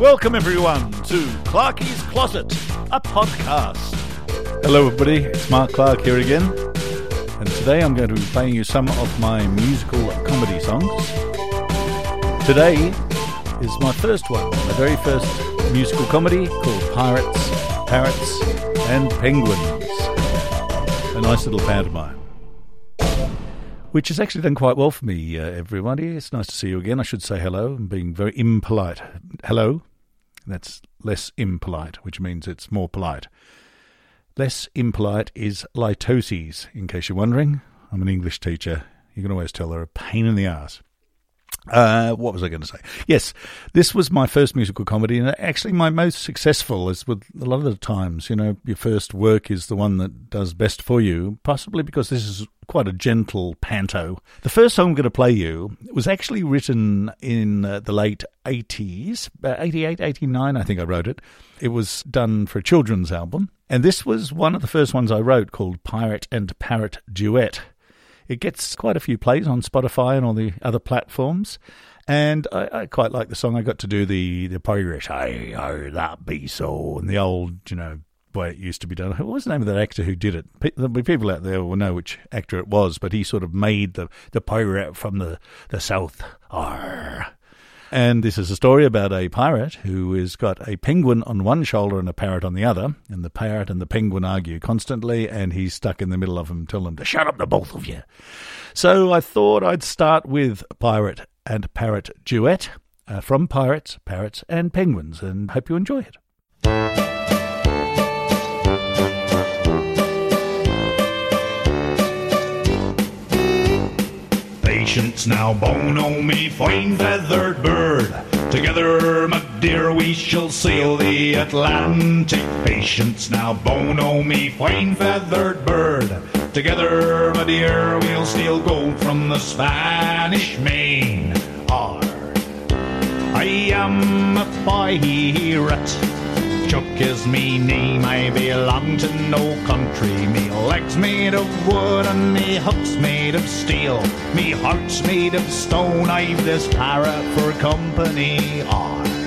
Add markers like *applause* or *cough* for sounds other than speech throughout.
Welcome, everyone, to Clarky's Closet, a podcast. Hello, everybody. It's Mark Clark here again. And today I'm going to be playing you some of my musical comedy songs. Today is my first one, my very first musical comedy called Pirates, Parrots, and Penguins. A nice little pantomime. Which has actually done quite well for me, uh, everybody. It's nice to see you again. I should say hello. I'm being very impolite. Hello. That's less impolite, which means it's more polite. Less impolite is litotes, in case you're wondering. I'm an English teacher. You can always tell they're a pain in the ass. Uh, what was I going to say? Yes, this was my first musical comedy, and actually my most successful. As with a lot of the times, you know, your first work is the one that does best for you. Possibly because this is quite a gentle panto. The first song I'm going to play you was actually written in uh, the late 80s, uh, 88, 89, I think I wrote it. It was done for a children's album, and this was one of the first ones I wrote called Pirate and Parrot Duet. It gets quite a few plays on Spotify and all the other platforms. And I, I quite like the song. I got to do the the pirate, hey, oh, that be so, and the old, you know, way it used to be done. What was the name of that actor who did it? There'll be people out there will know which actor it was, but he sort of made the the pirate from the the south. Arr. And this is a story about a pirate who has got a penguin on one shoulder and a parrot on the other. And the parrot and the penguin argue constantly, and he's stuck in the middle of them, telling them to shut up, the both of you. So I thought I'd start with Pirate and Parrot Duet uh, from Pirates, Parrots, and Penguins, and hope you enjoy it. Patience now, Bono, me fine feathered bird. Together, my dear, we shall sail the Atlantic. Patience now, Bono, me fine feathered bird. Together, my dear, we'll steal gold from the Spanish main. Arr. I am a pirate. Chook is me name, I belong to no country. Me legs made of wood and me hooks made of steel. Me heart's made of stone, I've this parrot for company. Ah.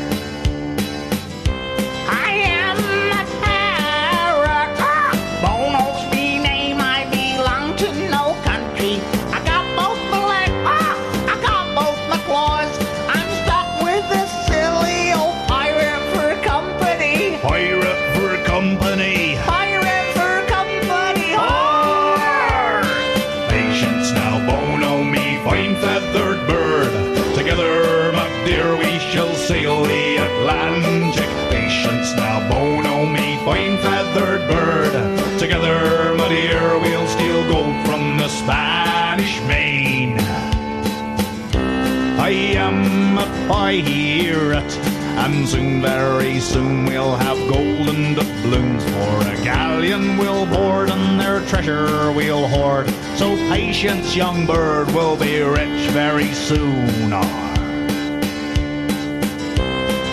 Am hear it. and soon, very soon, we'll have golden doubloons for a galleon we'll board, and their treasure we'll hoard. So patience, young bird, we'll be rich very soon.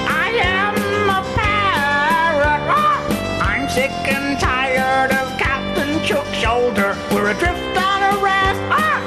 I am a parrot. I'm sick and tired of Captain Chook's shoulder. We're adrift on a raft.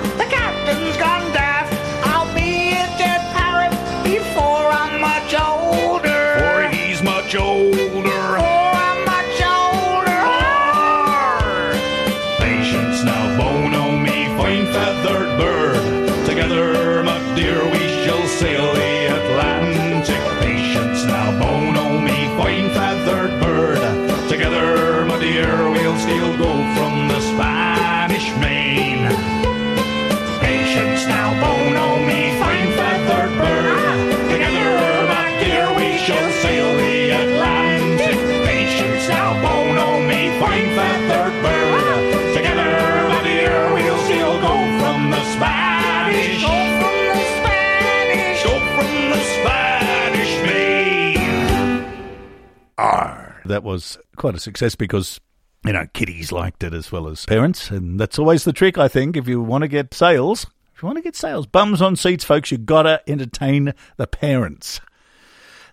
That was quite a success because, you know, kiddies liked it as well as parents. And that's always the trick, I think, if you want to get sales. If you want to get sales, bums on seats, folks, you got to entertain the parents.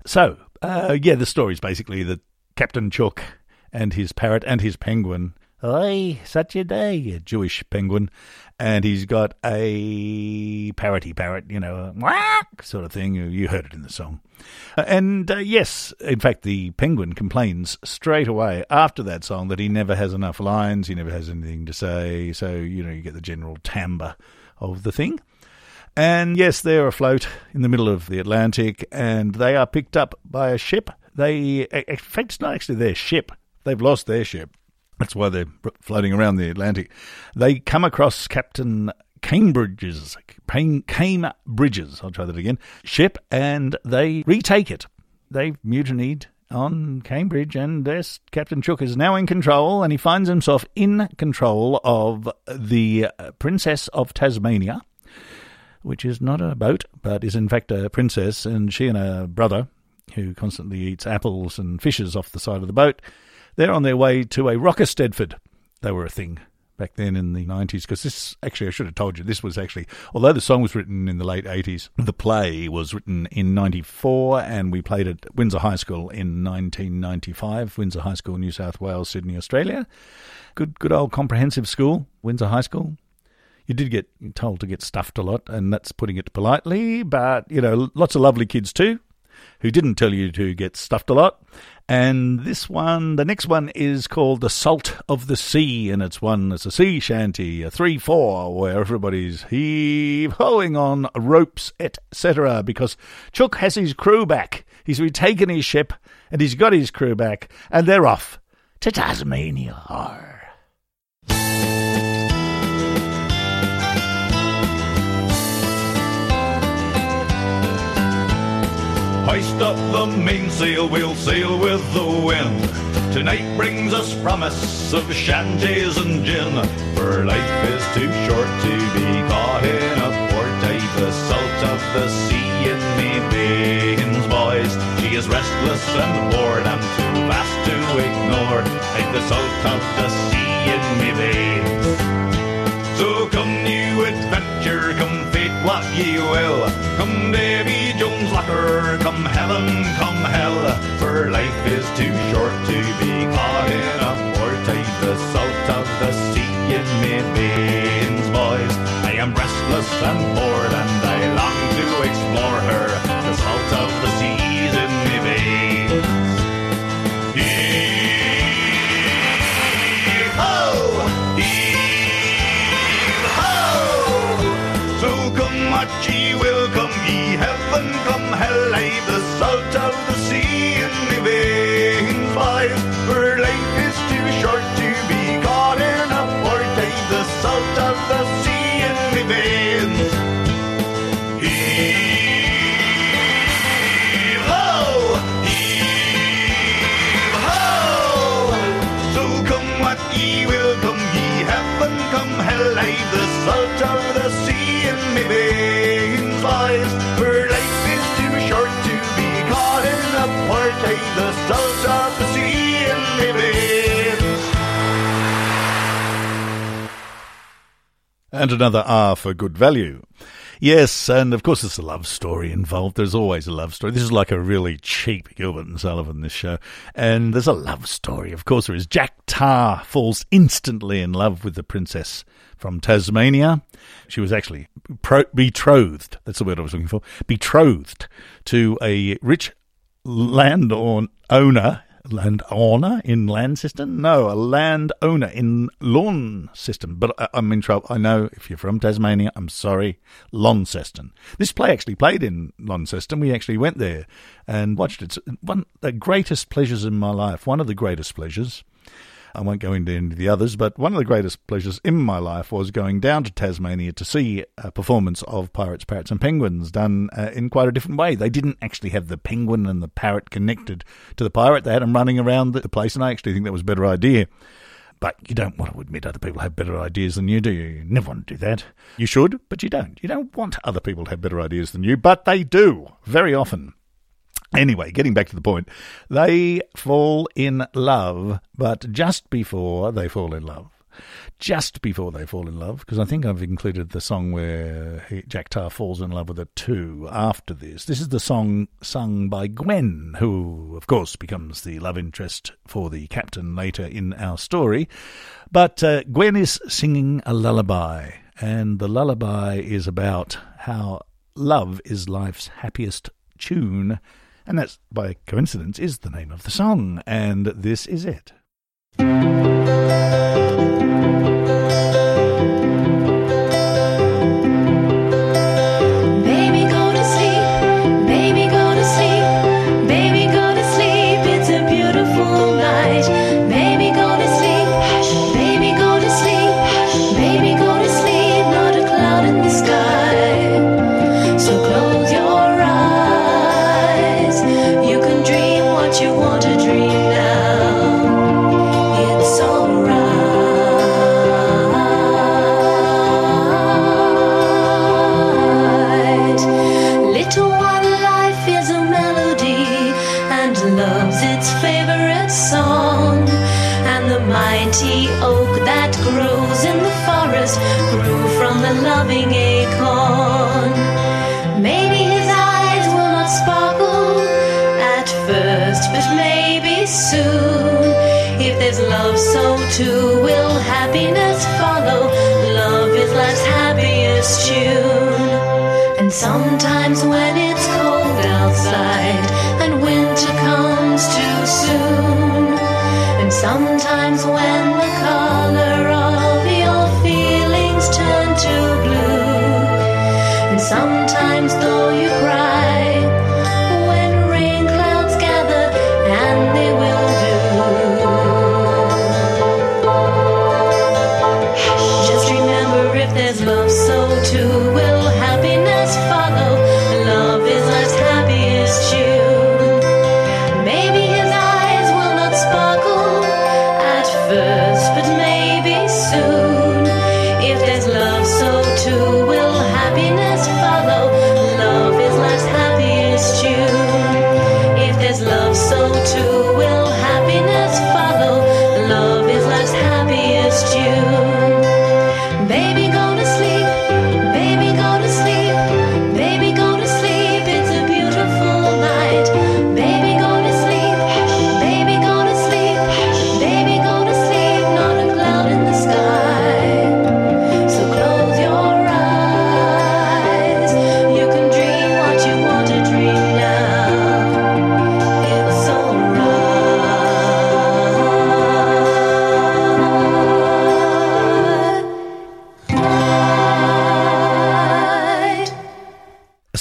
So, uh, yeah, the story is basically that Captain Chook and his parrot and his penguin Oi, such a day, a Jewish penguin. And he's got a parroty parrot, you know, a sort of thing. You heard it in the song. And uh, yes, in fact, the penguin complains straight away after that song that he never has enough lines, he never has anything to say. So, you know, you get the general timbre of the thing. And yes, they're afloat in the middle of the Atlantic and they are picked up by a ship. They, in fact, it's not actually their ship. They've lost their ship. That's why they're floating around the Atlantic. They come across Captain Cambridge's, Cambridge's, I'll try that again, ship and they retake it. They've mutinied on Cambridge, and this Captain Chook is now in control, and he finds himself in control of the uh, Princess of Tasmania, which is not a boat, but is in fact a princess, and she and her brother, who constantly eats apples and fishes off the side of the boat, they're on their way to a rocker Stedford. They were a thing back then in the 90s because this actually I should have told you this was actually although the song was written in the late 80s the play was written in 94 and we played at Windsor High School in 1995 Windsor High School New South Wales Sydney Australia good good old comprehensive school Windsor High School you did get told to get stuffed a lot, and that's putting it politely. But you know, lots of lovely kids too, who didn't tell you to get stuffed a lot. And this one, the next one is called The Salt of the Sea, and it's one, it's a sea shanty, a 3 4, where everybody's heave hoeing on ropes, etc. Because Chook has his crew back. He's retaken his ship, and he's got his crew back, and they're off to Tasmania. Hoist up the mainsail, we'll sail with the wind. Tonight brings us promise of shanties and gin. For life is too short to be caught in a port. I've the salt of the sea in me veins, boys. She is restless and bored, I'm too vast to ignore. I've the salt of the sea in me veins. So come new adventure, come what ye will. Come Davy Jones locker, come heaven, come hell. For life is too short to be caught in a. I've the salt of the sea in me veins, boys. I am restless and bored, and me. For life is too short to be caught in the salt of the sea in me veins. And another R for good value. Yes, and of course there's a love story involved. There's always a love story. This is like a really cheap Gilbert and Sullivan, this show. And there's a love story. Of course there is. Jack Tar falls instantly in love with the princess from Tasmania. She was actually pro- betrothed. That's the word I was looking for. Betrothed to a rich landowner land owner in Launceston? No, a land owner in Launceston. But I, I'm in trouble. I know if you're from Tasmania, I'm sorry, Launceston. This play actually played in Launceston. We actually went there and watched it. It's one of the greatest pleasures in my life. One of the greatest pleasures. I won't go into any of the others, but one of the greatest pleasures in my life was going down to Tasmania to see a performance of Pirates, Parrots, and Penguins done uh, in quite a different way. They didn't actually have the penguin and the parrot connected to the pirate, they had them running around the place, and I actually think that was a better idea. But you don't want to admit other people have better ideas than you, do you? You never want to do that. You should, but you don't. You don't want other people to have better ideas than you, but they do, very often. Anyway, getting back to the point, they fall in love, but just before they fall in love, just before they fall in love, because I think I've included the song where he, Jack Tar falls in love with her too after this. This is the song sung by Gwen, who, of course, becomes the love interest for the captain later in our story. But uh, Gwen is singing a lullaby, and the lullaby is about how love is life's happiest tune, and that's by coincidence is the name of the song, and this is it. Too will happiness follow. Love is life's happiest tune. And sometimes when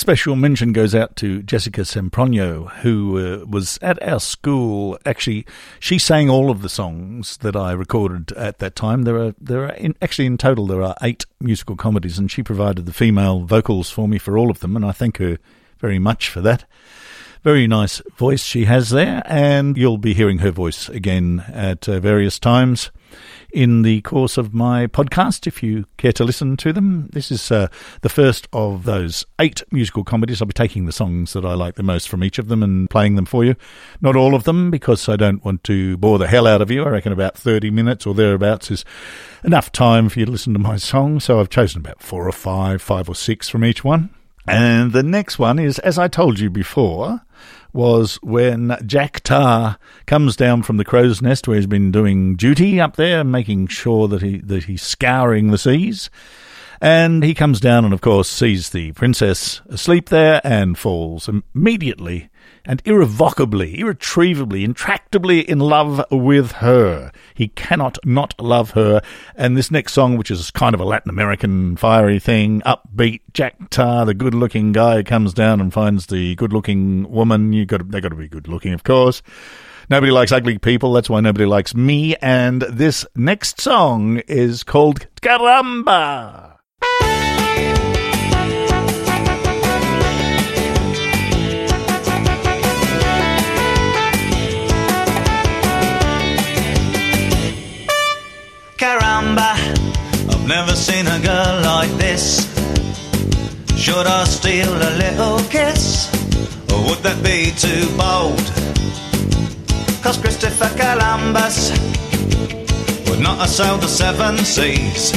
special mention goes out to Jessica Sempronio, who uh, was at our school. Actually, she sang all of the songs that I recorded at that time. There are there are in, actually in total there are eight musical comedies, and she provided the female vocals for me for all of them, and I thank her very much for that. Very nice voice she has there, and you'll be hearing her voice again at uh, various times in the course of my podcast if you care to listen to them. This is uh, the first of those eight musical comedies. I'll be taking the songs that I like the most from each of them and playing them for you. Not all of them because I don't want to bore the hell out of you. I reckon about 30 minutes or thereabouts is enough time for you to listen to my song. So I've chosen about four or five, five or six from each one. And the next one is, as I told you before, was when Jack Tar comes down from the crow's nest where he's been doing duty up there, making sure that he that he's scouring the seas. And he comes down and, of course, sees the princess asleep there and falls immediately and irrevocably, irretrievably, intractably in love with her. He cannot not love her. And this next song, which is kind of a Latin American fiery thing, upbeat, Jack Tar, the good looking guy, comes down and finds the good looking woman. You got they've got to be good looking, of course. Nobody likes ugly people. That's why nobody likes me. And this next song is called Caramba. Caramba, never seen a girl like this. Should I steal a little kiss? Or would that be too bold? Cause Christopher Columbus would not have sailed the seven seas.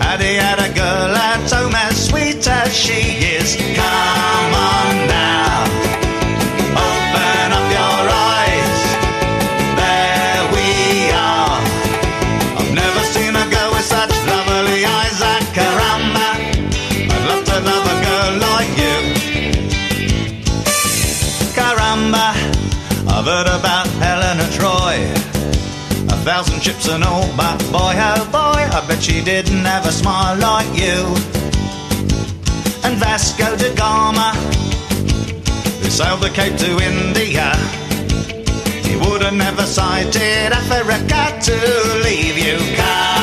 Had he had a girl at home as sweet as she is? Come on now, thousand ships and all, but boy, oh boy, I bet she didn't have a smile like you. And Vasco da Gama, who sailed the Cape to India, he would have never sighted Africa to leave you. Come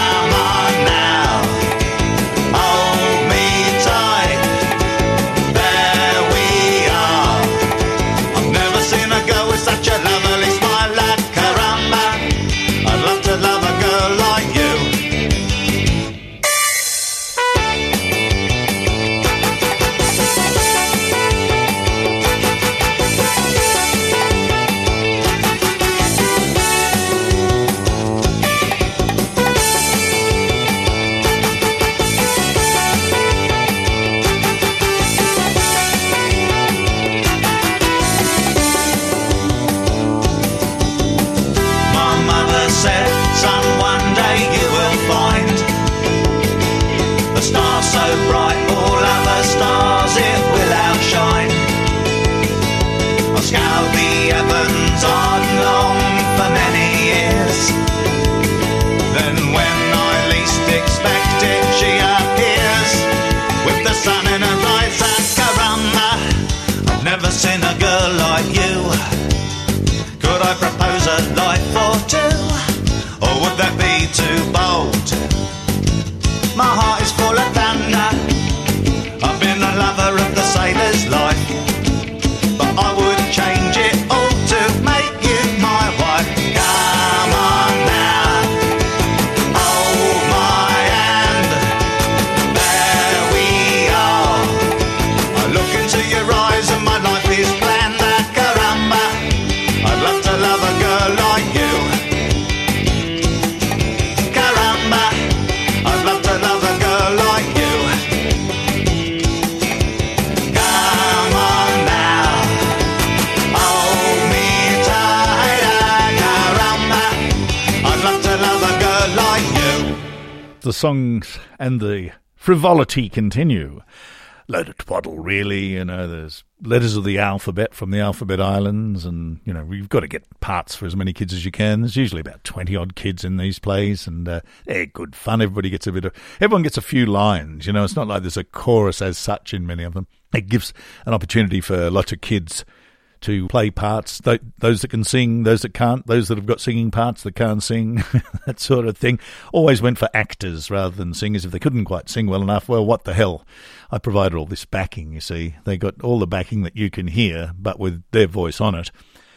songs and the frivolity continue. Loaded twaddle, really. You know, there's letters of the alphabet from the alphabet islands, and you know you've got to get parts for as many kids as you can. There's usually about twenty odd kids in these plays, and uh, they're good fun. Everybody gets a bit of, everyone gets a few lines. You know, it's not like there's a chorus as such in many of them. It gives an opportunity for lots of kids to play parts, th- those that can sing, those that can't, those that have got singing parts that can't sing, *laughs* that sort of thing. Always went for actors rather than singers. If they couldn't quite sing well enough, well, what the hell? I provided all this backing, you see. They got all the backing that you can hear, but with their voice on it.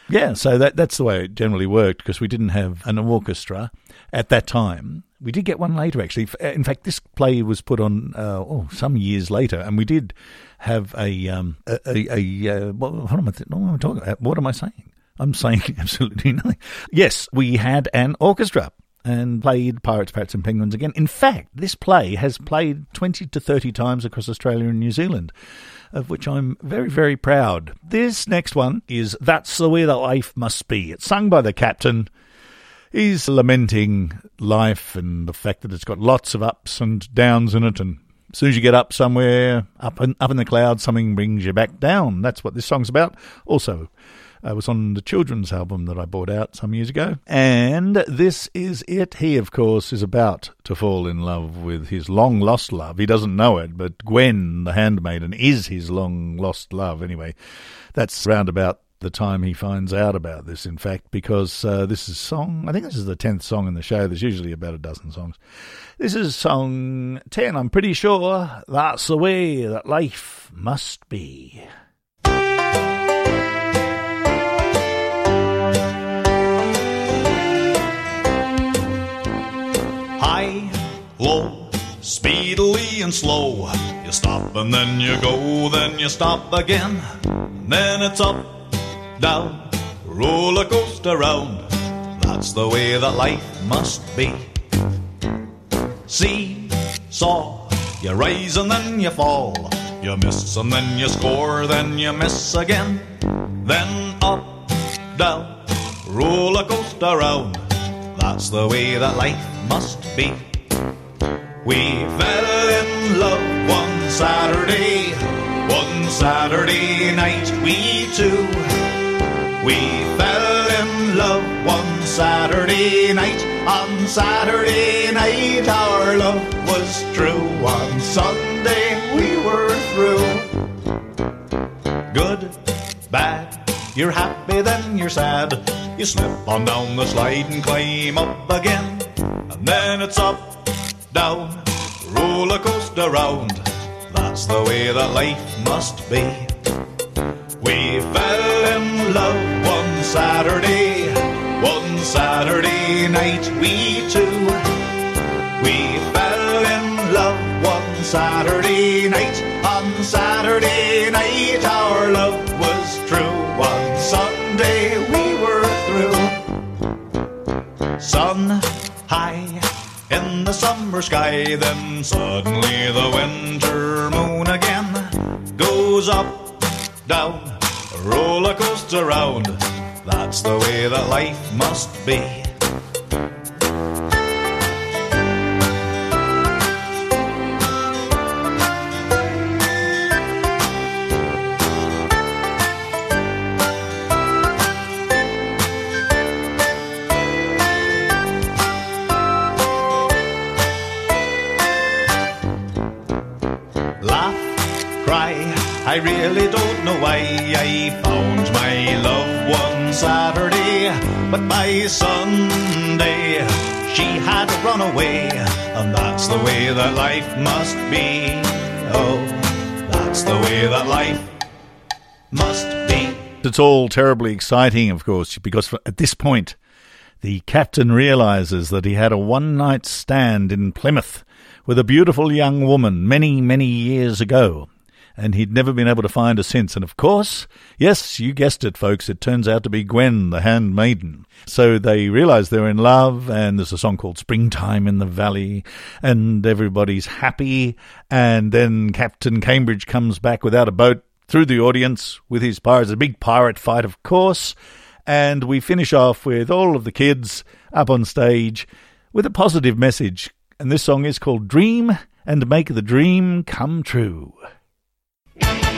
Yeah, so that that's the way it generally worked because we didn't have an orchestra at that time. We did get one later, actually. In fact, this play was put on uh, oh some years later, and we did have a um, a, a, a uh, what, what am I th- what am I talking about? What am I saying? I'm saying *laughs* absolutely nothing. Yes, we had an orchestra and played Pirates, Parrots and Penguins again. In fact, this play has played 20 to 30 times across Australia and New Zealand, of which I'm very, very proud. This next one is That's the Way the Life Must Be. It's sung by the captain. He's lamenting life and the fact that it's got lots of ups and downs in it, and as soon as you get up somewhere, up in, up in the clouds, something brings you back down. That's what this song's about. Also, uh, was on the children's album that I bought out some years ago. And this is it. He, of course, is about to fall in love with his long lost love. He doesn't know it, but Gwen, the handmaiden, is his long lost love. Anyway, that's round about the time he finds out about this, in fact, because uh, this is song, I think this is the 10th song in the show. There's usually about a dozen songs. This is song 10. I'm pretty sure that's the way that life must be. High, low, speedily and slow. You stop and then you go, then you stop again. Then it's up, down, roller coaster round. That's the way that life must be. See, saw, you rise and then you fall. You miss and then you score, then you miss again. Then up, down, roller coaster round. That's the way that life must be. We fell in love one Saturday, one Saturday night, we two. We fell in love one Saturday night. On Saturday night, our love was true. On Sunday, we were through. Good, bad, you're happy, then you're sad. You slip on down the slide and climb up again. And then it's up, down, roller coaster round. That's the way that life must be. We fell in love Saturday, one Saturday night, we two. We fell in love one Saturday night. On Saturday night, our love was true. On Sunday, we were through. Sun high in the summer sky, then suddenly the winter moon again goes up, down, roller coaster round. That's the way that life must be. By Sunday she had run away, and that's the way that life must be. Oh, that's the way that life must be. It's all terribly exciting, of course, because at this point, the captain realizes that he had a one night stand in Plymouth with a beautiful young woman many, many years ago. And he'd never been able to find her since. And of course, yes, you guessed it, folks, it turns out to be Gwen, the handmaiden. So they realize they're in love, and there's a song called Springtime in the Valley, and everybody's happy. And then Captain Cambridge comes back without a boat through the audience with his pirates, a big pirate fight, of course. And we finish off with all of the kids up on stage with a positive message. And this song is called Dream and Make the Dream Come True. You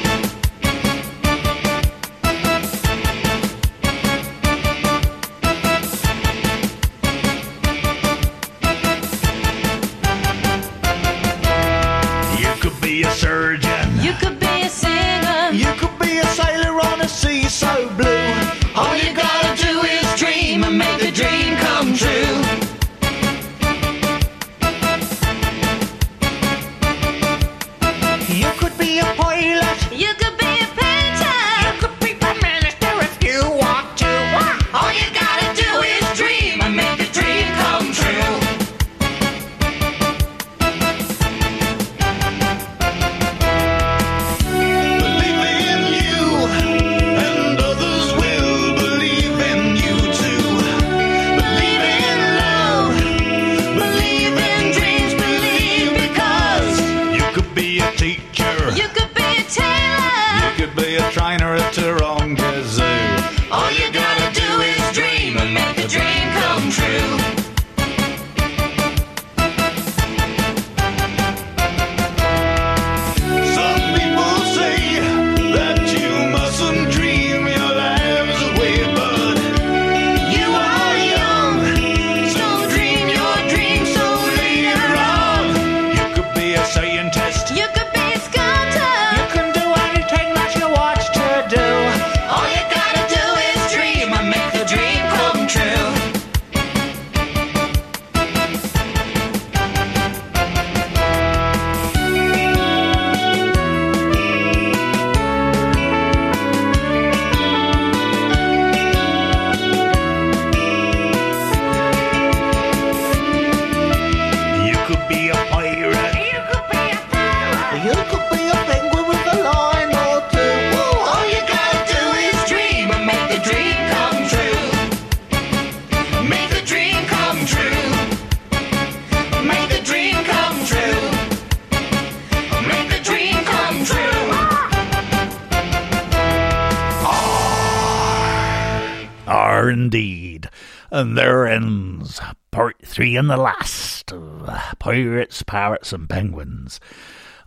And there ends part three and the last of Pirates, Parrots, and Penguins.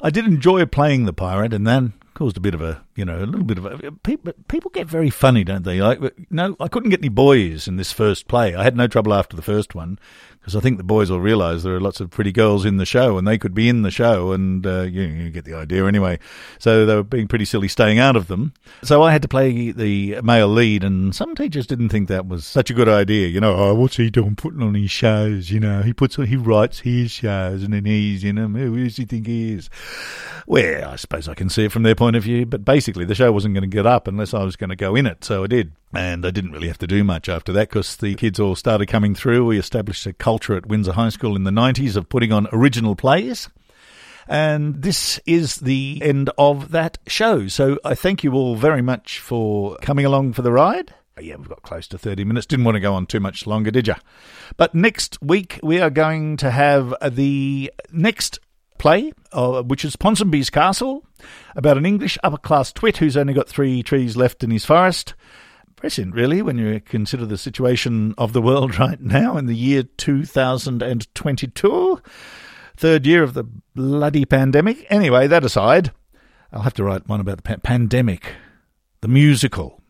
I did enjoy playing the pirate, and then caused a bit of a, you know, a little bit of a. People, people get very funny, don't they? Like, no, I couldn't get any boys in this first play. I had no trouble after the first one because I think the boys will realise there are lots of pretty girls in the show, and they could be in the show, and uh, you, you, get the idea anyway. So they were being pretty silly staying out of them. So I had to play the male lead, and some teachers didn't think that was such a good idea. You know, oh, what's he doing putting on his shows? You know, he puts he writes his shows, and then he's you know who does he think he is? Well, I suppose I can see it from their point of view, but basically the show wasn't going to get up unless I was going to go in it, so I did. And I didn't really have to do much after that because the kids all started coming through. We established a culture at Windsor High School in the 90s of putting on original plays. And this is the end of that show. So I thank you all very much for coming along for the ride. Yeah, we've got close to 30 minutes. Didn't want to go on too much longer, did you? But next week, we are going to have the next play, uh, which is Ponsonby's Castle, about an English upper class twit who's only got three trees left in his forest really, when you consider the situation of the world *laughs* right now in the year 2022, third year of the bloody pandemic. Anyway, that aside, I'll have to write one about the pa- pandemic, the musical.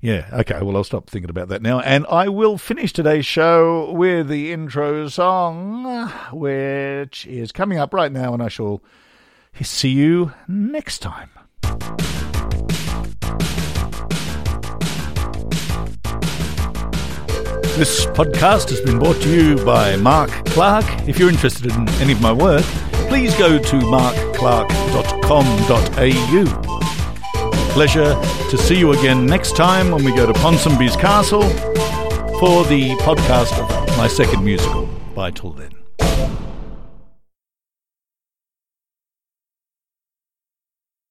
Yeah, okay, well, I'll stop thinking about that now. And I will finish today's show with the intro song, which is coming up right now, and I shall see you next time. This podcast has been brought to you by Mark Clark. If you're interested in any of my work, please go to markclark.com.au. Pleasure to see you again next time when we go to Ponsonby's Castle for the podcast of my second musical. Bye till then.